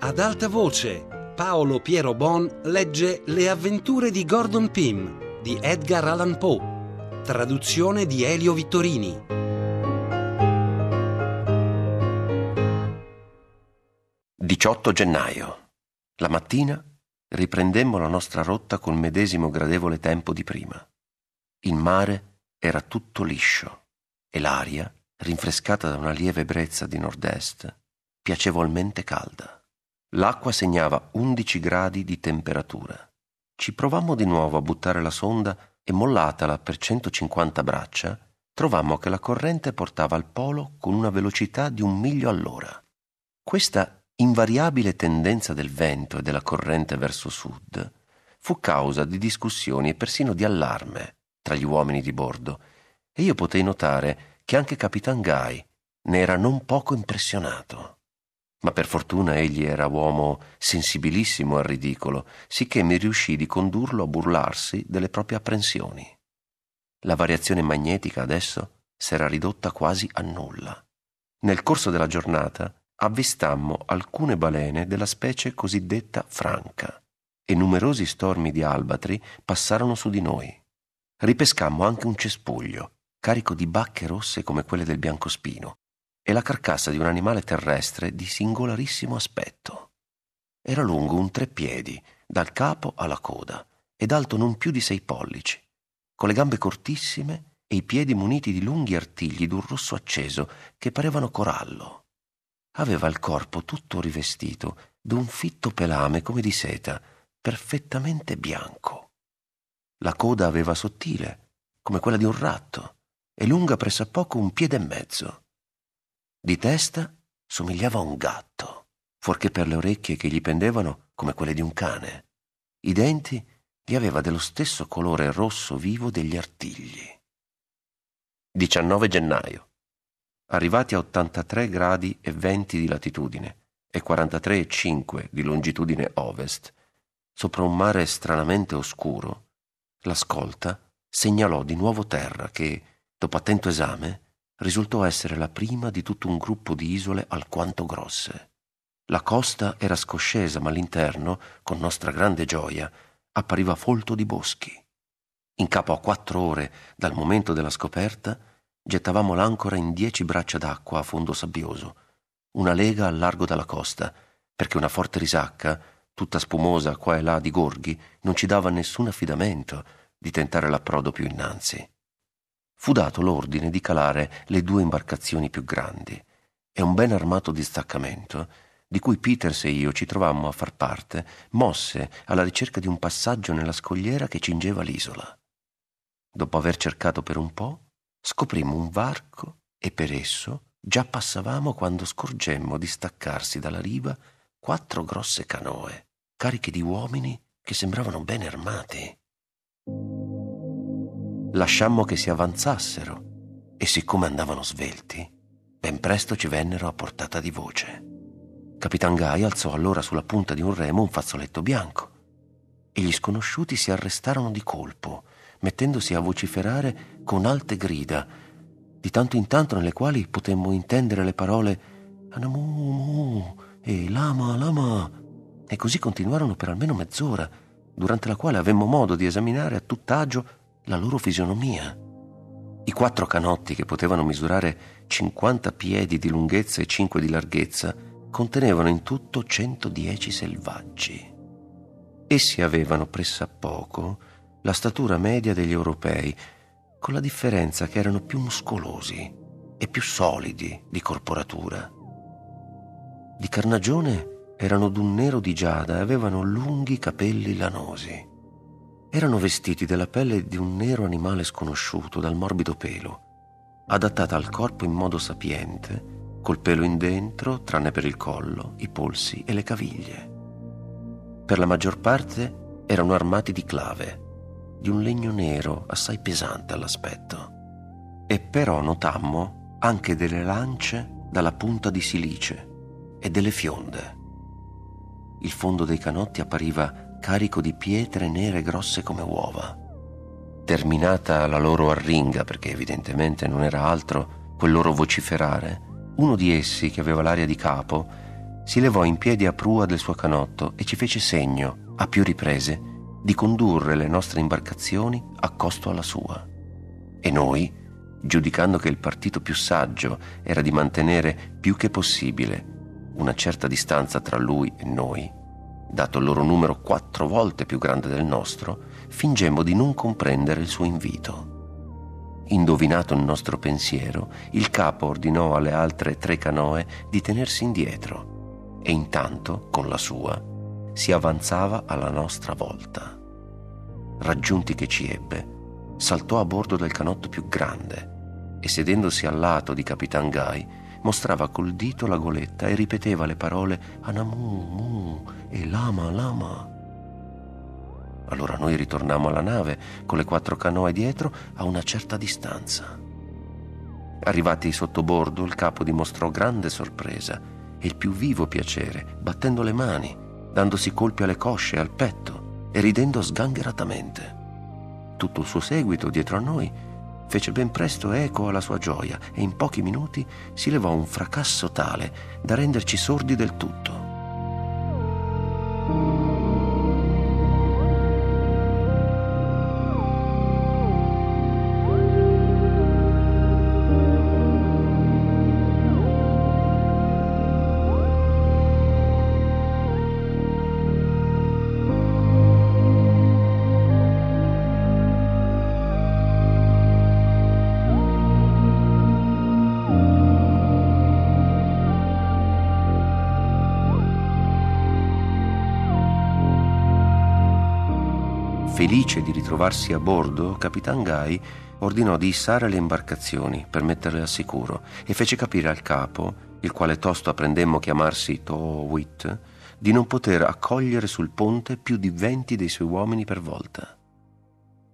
Ad alta voce, Paolo Piero Bon legge Le avventure di Gordon Pym di Edgar Allan Poe, traduzione di Elio Vittorini. «18 gennaio. La mattina riprendemmo la nostra rotta col medesimo gradevole tempo di prima. Il mare era tutto liscio e l'aria, rinfrescata da una lieve brezza di nord-est, piacevolmente calda. L'acqua segnava 11 gradi di temperatura. Ci provammo di nuovo a buttare la sonda e mollatala per 150 braccia, trovammo che la corrente portava al polo con una velocità di un miglio all'ora. Questa invariabile tendenza del vento e della corrente verso sud fu causa di discussioni e persino di allarme tra gli uomini di bordo, e io potei notare che anche Capitan Guy ne era non poco impressionato. Ma per fortuna egli era uomo sensibilissimo al ridicolo, sicché mi riuscì di condurlo a burlarsi delle proprie apprensioni. La variazione magnetica adesso s'era ridotta quasi a nulla. Nel corso della giornata avvistammo alcune balene della specie cosiddetta franca e numerosi stormi di albatri passarono su di noi. Ripescammo anche un cespuglio, carico di bacche rosse come quelle del biancospino, e la carcassa di un animale terrestre di singolarissimo aspetto. Era lungo un tre piedi, dal capo alla coda, ed alto non più di sei pollici, con le gambe cortissime e i piedi muniti di lunghi artigli d'un rosso acceso che parevano corallo. Aveva il corpo tutto rivestito d'un fitto pelame come di seta, perfettamente bianco. La coda aveva sottile, come quella di un ratto, e lunga pressappoco un piede e mezzo. Di testa somigliava a un gatto, fuorché per le orecchie che gli pendevano come quelle di un cane. I denti li aveva dello stesso colore rosso vivo degli artigli. 19 gennaio. Arrivati a 83 gradi e 20 di latitudine e 43 e 5 di longitudine ovest, sopra un mare stranamente oscuro, la scolta segnalò di nuovo terra che, dopo attento esame, risultò essere la prima di tutto un gruppo di isole alquanto grosse. La costa era scoscesa, ma l'interno, con nostra grande gioia, appariva folto di boschi. In capo a quattro ore dal momento della scoperta, gettavamo l'ancora in dieci braccia d'acqua a fondo sabbioso, una lega al largo dalla costa, perché una forte risacca, tutta spumosa qua e là di gorghi, non ci dava nessun affidamento di tentare l'approdo più innanzi. Fu dato l'ordine di calare le due imbarcazioni più grandi e un ben armato distaccamento, di cui Peters e io ci trovammo a far parte, mosse alla ricerca di un passaggio nella scogliera che cingeva l'isola. Dopo aver cercato per un po', scoprimmo un varco e per esso già passavamo quando scorgemmo di staccarsi dalla riva quattro grosse canoe cariche di uomini che sembravano bene armati. Lasciammo che si avanzassero e siccome andavano svelti, ben presto ci vennero a portata di voce. Capitan Guy alzò allora sulla punta di un remo un fazzoletto bianco e gli sconosciuti si arrestarono di colpo, mettendosi a vociferare con alte grida, di tanto in tanto nelle quali potemmo intendere le parole Anamu e Lama Lama e così continuarono per almeno mezz'ora, durante la quale avemmo modo di esaminare a tutt'agio la loro fisionomia. I quattro canotti, che potevano misurare 50 piedi di lunghezza e 5 di larghezza, contenevano in tutto 110 selvaggi. Essi avevano pressappoco la statura media degli europei, con la differenza che erano più muscolosi e più solidi di corporatura. Di carnagione erano d'un nero di giada e avevano lunghi capelli lanosi. Erano vestiti della pelle di un nero animale sconosciuto dal morbido pelo, adattata al corpo in modo sapiente, col pelo in dentro, tranne per il collo, i polsi e le caviglie. Per la maggior parte erano armati di clave, di un legno nero assai pesante all'aspetto. E però notammo anche delle lance dalla punta di silice e delle fionde. Il fondo dei canotti appariva carico di pietre nere grosse come uova. Terminata la loro arringa, perché evidentemente non era altro quel loro vociferare, uno di essi, che aveva l'aria di capo, si levò in piedi a prua del suo canotto e ci fece segno, a più riprese, di condurre le nostre imbarcazioni accosto alla sua. E noi, giudicando che il partito più saggio era di mantenere più che possibile una certa distanza tra lui e noi, dato il loro numero quattro volte più grande del nostro, fingemmo di non comprendere il suo invito. Indovinato il nostro pensiero, il capo ordinò alle altre tre canoe di tenersi indietro e intanto, con la sua, si avanzava alla nostra volta. Raggiunti che ci ebbe, saltò a bordo del canotto più grande e sedendosi al lato di Capitan Guy mostrava col dito la goletta e ripeteva le parole Anamu, mu e Lama, Lama. Allora noi ritornammo alla nave con le quattro canoe dietro a una certa distanza. Arrivati sottobordo, il capo dimostrò grande sorpresa e il più vivo piacere, battendo le mani, dandosi colpi alle cosce e al petto e ridendo sgangheratamente. Tutto il suo seguito dietro a noi fece ben presto eco alla sua gioia e in pochi minuti si levò un fracasso tale da renderci sordi del tutto. Felice di ritrovarsi a bordo, Capitan Guy ordinò di issare le imbarcazioni per metterle al sicuro e fece capire al capo, il quale tosto apprendemmo chiamarsi Towit, di non poter accogliere sul ponte più di venti dei suoi uomini per volta.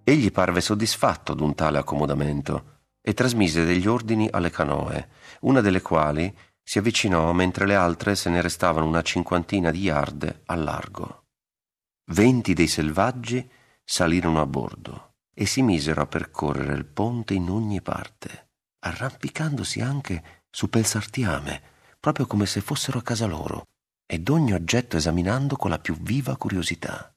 Egli parve soddisfatto d'un tale accomodamento e trasmise degli ordini alle canoe, una delle quali si avvicinò mentre le altre se ne restavano una cinquantina di yard al largo. Venti dei selvaggi salirono a bordo e si misero a percorrere il ponte in ogni parte, arrampicandosi anche su pel sartiame, proprio come se fossero a casa loro, ed ogni oggetto esaminando con la più viva curiosità.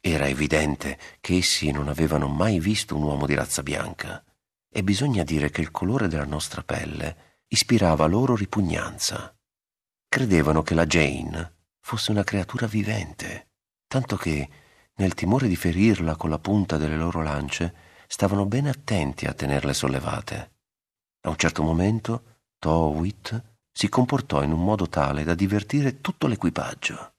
Era evidente che essi non avevano mai visto un uomo di razza bianca, e bisogna dire che il colore della nostra pelle ispirava loro ripugnanza. Credevano che la Jane fosse una creatura vivente, tanto che nel timore di ferirla con la punta delle loro lance, stavano bene attenti a tenerle sollevate. A un certo momento, Towit si comportò in un modo tale da divertire tutto l'equipaggio.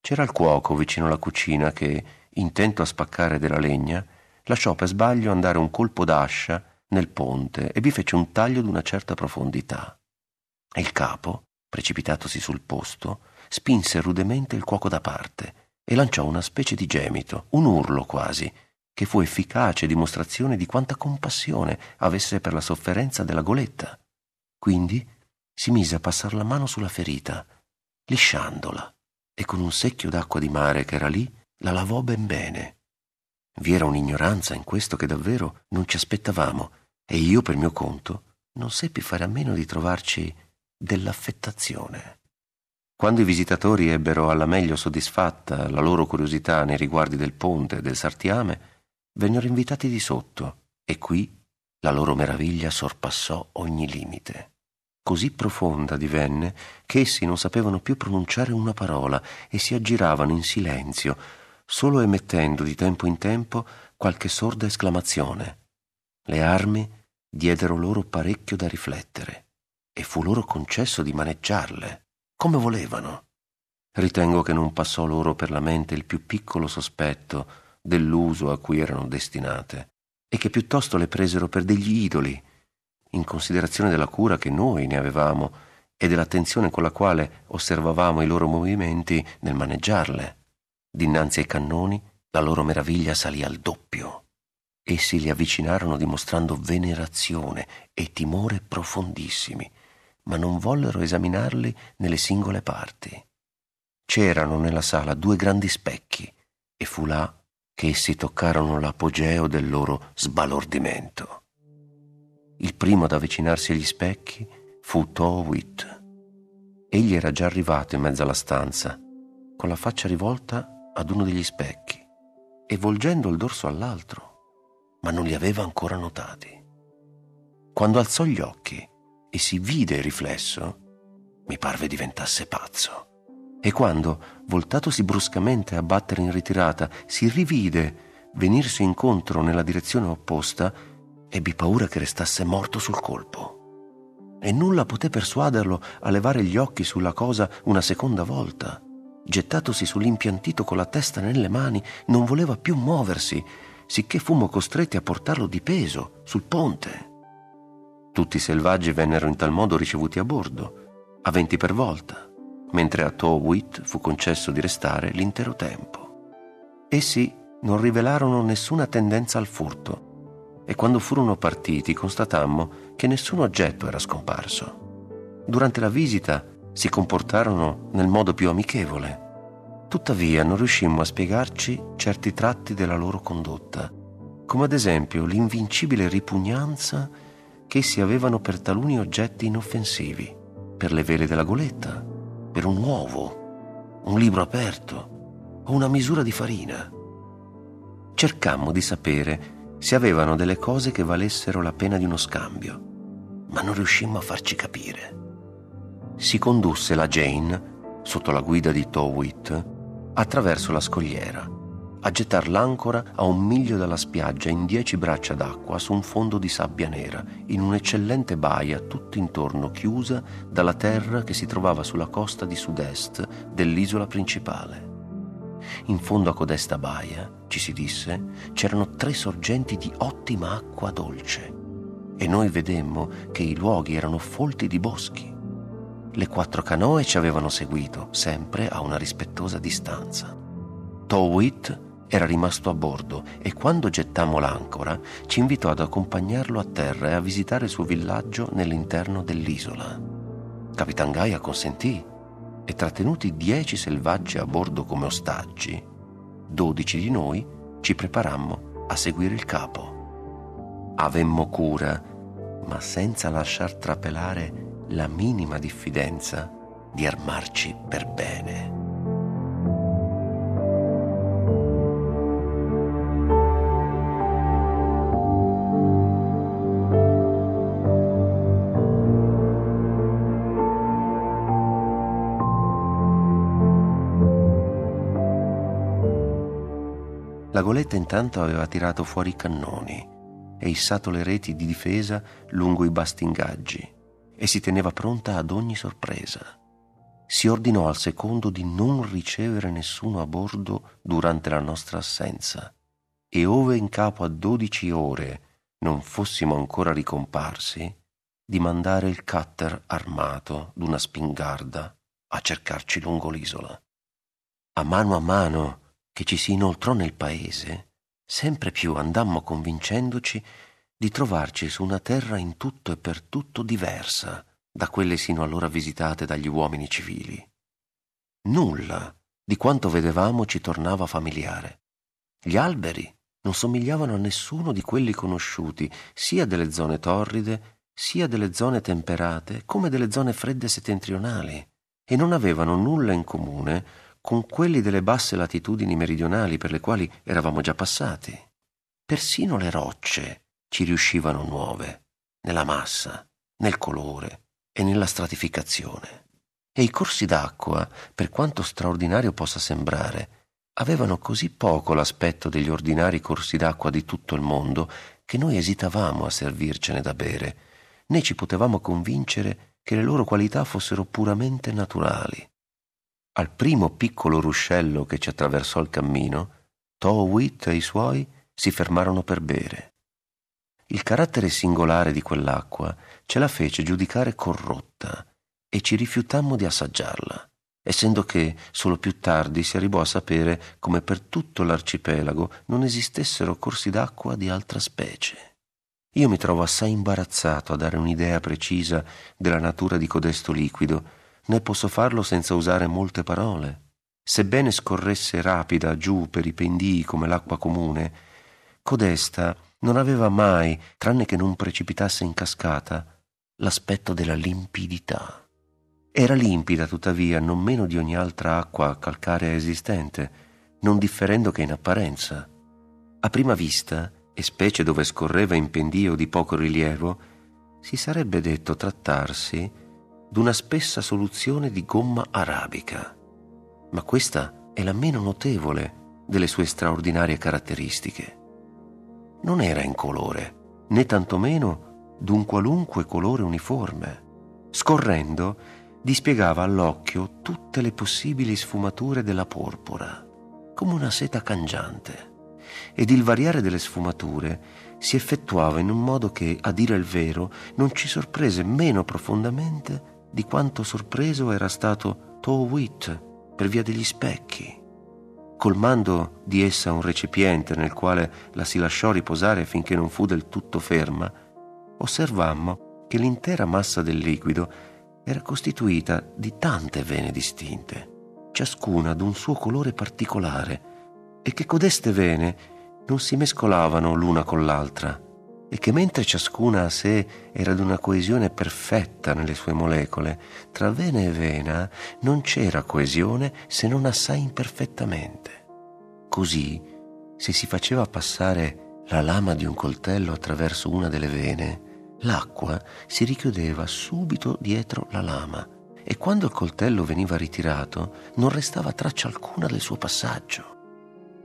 C'era il cuoco vicino alla cucina che, intento a spaccare della legna, lasciò per sbaglio andare un colpo d'ascia nel ponte e vi fece un taglio d'una certa profondità. E il capo, precipitatosi sul posto, spinse rudemente il cuoco da parte e lanciò una specie di gemito, un urlo quasi, che fu efficace dimostrazione di quanta compassione avesse per la sofferenza della goletta. Quindi si mise a passar la mano sulla ferita, lisciandola, e con un secchio d'acqua di mare che era lì la lavò ben bene. Vi era un'ignoranza in questo che davvero non ci aspettavamo, e io per mio conto non seppi fare a meno di trovarci dell'affettazione. Quando i visitatori ebbero alla meglio soddisfatta la loro curiosità nei riguardi del ponte e del sartiame, vennero invitati di sotto e qui la loro meraviglia sorpassò ogni limite. Così profonda divenne che essi non sapevano più pronunciare una parola e si aggiravano in silenzio, solo emettendo di tempo in tempo qualche sorda esclamazione. Le armi diedero loro parecchio da riflettere e fu loro concesso di maneggiarle come volevano. Ritengo che non passò loro per la mente il più piccolo sospetto dell'uso a cui erano destinate e che piuttosto le presero per degli idoli, in considerazione della cura che noi ne avevamo e dell'attenzione con la quale osservavamo i loro movimenti nel maneggiarle. Dinanzi ai cannoni la loro meraviglia salì al doppio. Essi li avvicinarono dimostrando venerazione e timore profondissimi ma non vollero esaminarli nelle singole parti. C'erano nella sala due grandi specchi e fu là che essi toccarono l'apogeo del loro sbalordimento. Il primo ad avvicinarsi agli specchi fu Towit. Egli era già arrivato in mezzo alla stanza, con la faccia rivolta ad uno degli specchi e volgendo il dorso all'altro, ma non li aveva ancora notati. Quando alzò gli occhi e si vide riflesso, mi parve diventasse pazzo. E quando, voltatosi bruscamente a battere in ritirata, si rivide venirsi incontro nella direzione opposta, ebbi paura che restasse morto sul colpo. E nulla poté persuaderlo a levare gli occhi sulla cosa una seconda volta. Gettatosi sull'impiantito con la testa nelle mani, non voleva più muoversi, sicché fummo costretti a portarlo di peso sul ponte. Tutti i selvaggi vennero in tal modo ricevuti a bordo, a venti per volta, mentre a Towit fu concesso di restare l'intero tempo. Essi non rivelarono nessuna tendenza al furto e quando furono partiti constatammo che nessun oggetto era scomparso. Durante la visita si comportarono nel modo più amichevole. Tuttavia non riuscimmo a spiegarci certi tratti della loro condotta, come ad esempio l'invincibile ripugnanza che essi avevano per taluni oggetti inoffensivi, per le vele della goletta, per un uovo, un libro aperto o una misura di farina. Cercammo di sapere se avevano delle cose che valessero la pena di uno scambio, ma non riuscimmo a farci capire. Si condusse la Jane, sotto la guida di Towit, attraverso la scogliera, a gettar l'ancora a un miglio dalla spiaggia in dieci braccia d'acqua su un fondo di sabbia nera, in un'eccellente baia tutto intorno chiusa dalla terra che si trovava sulla costa di sud-est dell'isola principale. In fondo a codesta baia, ci si disse, c'erano tre sorgenti di ottima acqua dolce e noi vedemmo che i luoghi erano folti di boschi le quattro canoe ci avevano seguito, sempre a una rispettosa distanza. Towit era rimasto a bordo e quando gettammo l'ancora ci invitò ad accompagnarlo a terra e a visitare il suo villaggio nell'interno dell'isola. Capitan Gaia consentì e trattenuti dieci selvaggi a bordo come ostaggi, dodici di noi ci preparammo a seguire il capo. Avemmo cura, ma senza lasciar trapelare la minima diffidenza di armarci per bene. La goletta intanto aveva tirato fuori i cannoni e issato le reti di difesa lungo i bastingaggi e si teneva pronta ad ogni sorpresa. Si ordinò al secondo di non ricevere nessuno a bordo durante la nostra assenza e ove in capo a dodici ore non fossimo ancora ricomparsi, di mandare il cutter armato d'una spingarda a cercarci lungo l'isola. A mano a mano che ci si inoltrò nel paese, sempre più andammo convincendoci di trovarci su una terra in tutto e per tutto diversa da quelle sino allora visitate dagli uomini civili. Nulla di quanto vedevamo ci tornava familiare. Gli alberi non somigliavano a nessuno di quelli conosciuti, sia delle zone torride, sia delle zone temperate, come delle zone fredde settentrionali, e non avevano nulla in comune con quelli delle basse latitudini meridionali per le quali eravamo già passati. Persino le rocce, ci riuscivano nuove, nella massa, nel colore e nella stratificazione. E i corsi d'acqua, per quanto straordinario possa sembrare, avevano così poco l'aspetto degli ordinari corsi d'acqua di tutto il mondo che noi esitavamo a servircene da bere, né ci potevamo convincere che le loro qualità fossero puramente naturali. Al primo piccolo ruscello che ci attraversò il cammino, Towit e i suoi si fermarono per bere. Il carattere singolare di quell'acqua ce la fece giudicare corrotta e ci rifiutammo di assaggiarla, essendo che solo più tardi si arrivò a sapere come per tutto l'arcipelago non esistessero corsi d'acqua di altra specie. Io mi trovo assai imbarazzato a dare un'idea precisa della natura di codesto liquido, né posso farlo senza usare molte parole. Sebbene scorresse rapida giù per i pendii come l'acqua comune, codesta non aveva mai, tranne che non precipitasse in cascata, l'aspetto della limpidità. Era limpida, tuttavia, non meno di ogni altra acqua calcarea esistente, non differendo che in apparenza. A prima vista, e specie dove scorreva in pendio di poco rilievo, si sarebbe detto trattarsi d'una spessa soluzione di gomma arabica. Ma questa è la meno notevole delle sue straordinarie caratteristiche. Non era in colore, né tantomeno d'un qualunque colore uniforme. Scorrendo, dispiegava all'occhio tutte le possibili sfumature della porpora, come una seta cangiante, ed il variare delle sfumature si effettuava in un modo che, a dire il vero, non ci sorprese meno profondamente di quanto sorpreso era stato Towit per via degli specchi. Colmando di essa un recipiente nel quale la si lasciò riposare finché non fu del tutto ferma, osservammo che l'intera massa del liquido era costituita di tante vene distinte, ciascuna d'un suo colore particolare, e che codeste vene non si mescolavano l'una con l'altra, e che mentre ciascuna a sé era d'una coesione perfetta nelle sue molecole, tra vena e vena non c'era coesione se non assai imperfettamente. Così, se si faceva passare la lama di un coltello attraverso una delle vene, l'acqua si richiudeva subito dietro la lama e quando il coltello veniva ritirato non restava traccia alcuna del suo passaggio.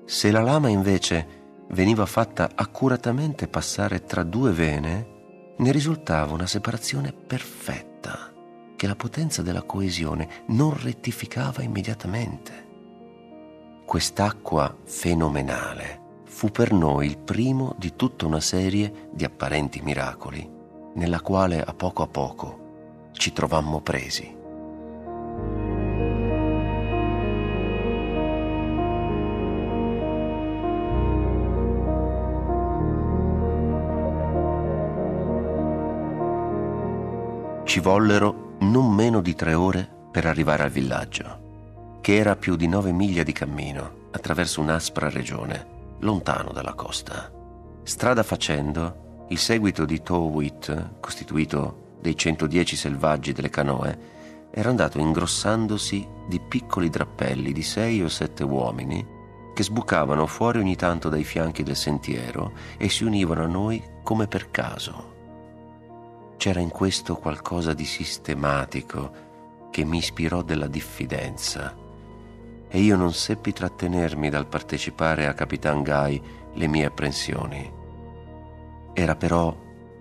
Se la lama invece veniva fatta accuratamente passare tra due vene, ne risultava una separazione perfetta che la potenza della coesione non rettificava immediatamente. Quest'acqua fenomenale fu per noi il primo di tutta una serie di apparenti miracoli nella quale a poco a poco ci trovammo presi. Ci vollero non meno di tre ore per arrivare al villaggio, che era più di nove miglia di cammino attraverso un'aspra regione, lontano dalla costa. Strada facendo, il seguito di Towit, costituito dei 110 selvaggi delle canoe, era andato ingrossandosi di piccoli drappelli di sei o sette uomini che sbucavano fuori ogni tanto dai fianchi del sentiero e si univano a noi come per caso. C'era in questo qualcosa di sistematico che mi ispirò della diffidenza e io non seppi trattenermi dal partecipare a Capitan Guy le mie apprensioni. Era però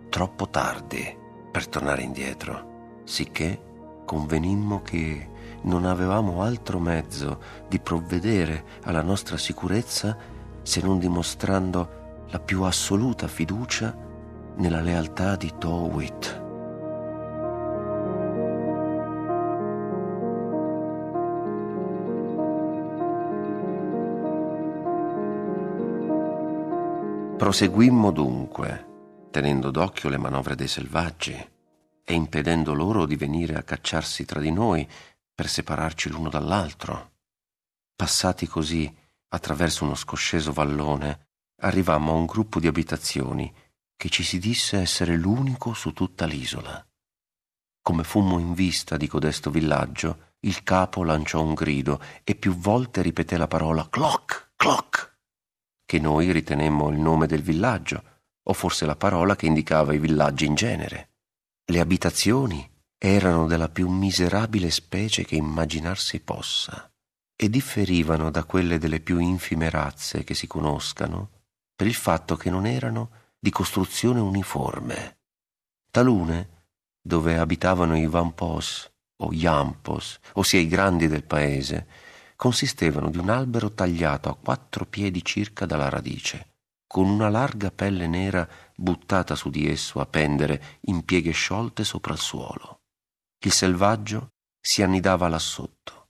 troppo tardi per tornare indietro, sicché convenimmo che non avevamo altro mezzo di provvedere alla nostra sicurezza se non dimostrando la più assoluta fiducia nella lealtà di Towit. Proseguimmo dunque, tenendo d'occhio le manovre dei selvaggi e impedendo loro di venire a cacciarsi tra di noi per separarci l'uno dall'altro. Passati così attraverso uno scosceso vallone, arrivammo a un gruppo di abitazioni che ci si disse essere l'unico su tutta l'isola. Come fummo in vista di codesto villaggio, il capo lanciò un grido e più volte ripeté la parola clock, clock che noi ritenemmo il nome del villaggio, o forse la parola che indicava i villaggi in genere. Le abitazioni erano della più miserabile specie che immaginarsi possa e differivano da quelle delle più infime razze che si conoscano per il fatto che non erano di costruzione uniforme. Talune, dove abitavano i Vampos o Yampos, ossia i grandi del paese, consistevano di un albero tagliato a quattro piedi circa dalla radice, con una larga pelle nera buttata su di esso a pendere in pieghe sciolte sopra il suolo. Il selvaggio si annidava là sotto.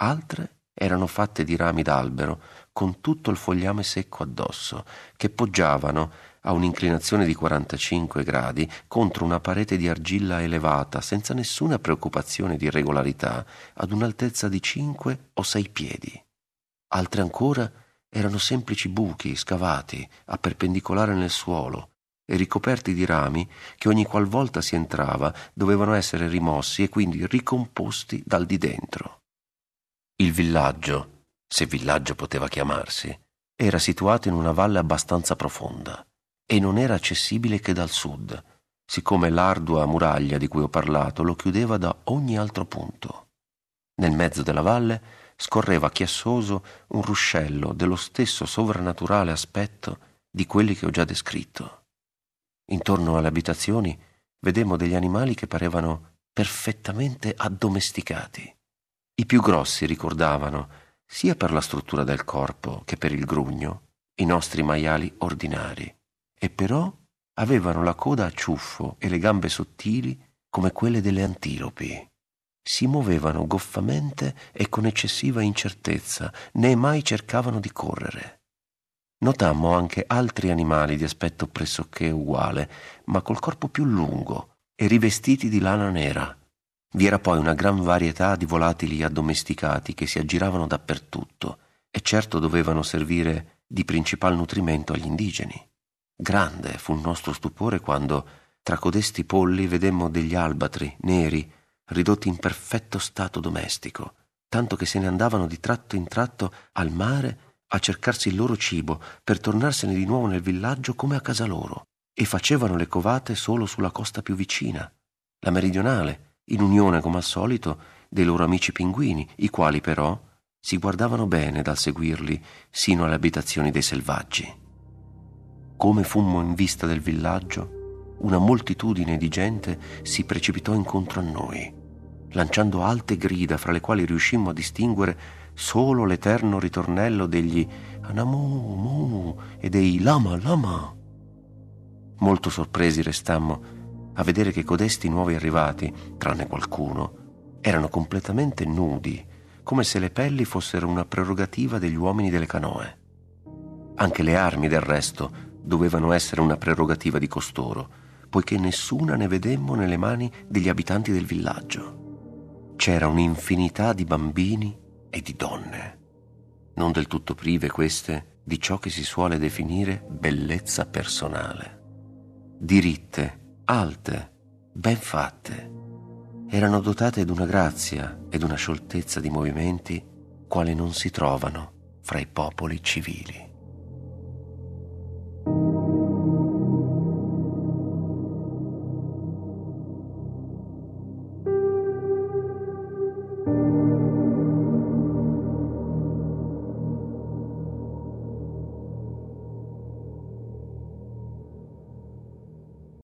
Altre erano fatte di rami d'albero con tutto il fogliame secco addosso, che poggiavano a un'inclinazione di 45 gradi contro una parete di argilla elevata, senza nessuna preoccupazione di irregolarità, ad un'altezza di 5 o 6 piedi. Altre ancora erano semplici buchi scavati a perpendicolare nel suolo, e ricoperti di rami che ogni qualvolta si entrava dovevano essere rimossi e quindi ricomposti dal di dentro. Il villaggio, se villaggio poteva chiamarsi, era situato in una valle abbastanza profonda e non era accessibile che dal sud, siccome l'ardua muraglia di cui ho parlato lo chiudeva da ogni altro punto. Nel mezzo della valle scorreva chiassoso un ruscello dello stesso sovrannaturale aspetto di quelli che ho già descritto. Intorno alle abitazioni vedemmo degli animali che parevano perfettamente addomesticati. I più grossi ricordavano, sia per la struttura del corpo che per il grugno, i nostri maiali ordinari, e però avevano la coda a ciuffo e le gambe sottili come quelle delle antilopi. Si muovevano goffamente e con eccessiva incertezza, né mai cercavano di correre. Notammo anche altri animali di aspetto pressoché uguale, ma col corpo più lungo e rivestiti di lana nera. Vi era poi una gran varietà di volatili addomesticati che si aggiravano dappertutto e certo dovevano servire di principal nutrimento agli indigeni. Grande fu il nostro stupore quando, tra codesti polli, vedemmo degli albatri neri ridotti in perfetto stato domestico, tanto che se ne andavano di tratto in tratto al mare a cercarsi il loro cibo per tornarsene di nuovo nel villaggio come a casa loro, e facevano le covate solo sulla costa più vicina, la meridionale, in unione come al solito dei loro amici pinguini, i quali però si guardavano bene dal seguirli sino alle abitazioni dei selvaggi. Come fummo in vista del villaggio, una moltitudine di gente si precipitò incontro a noi, lanciando alte grida fra le quali riuscimmo a distinguere solo l'eterno ritornello degli Anamu, Mu e dei Lama, Lama. Molto sorpresi restammo a vedere che codesti nuovi arrivati, tranne qualcuno, erano completamente nudi, come se le pelli fossero una prerogativa degli uomini delle canoe. Anche le armi, del resto, dovevano essere una prerogativa di costoro, poiché nessuna ne vedemmo nelle mani degli abitanti del villaggio. C'era un'infinità di bambini e di donne, non del tutto prive queste di ciò che si suole definire bellezza personale. Diritte, alte, ben fatte, erano dotate d'una grazia ed una scioltezza di movimenti quali non si trovano fra i popoli civili.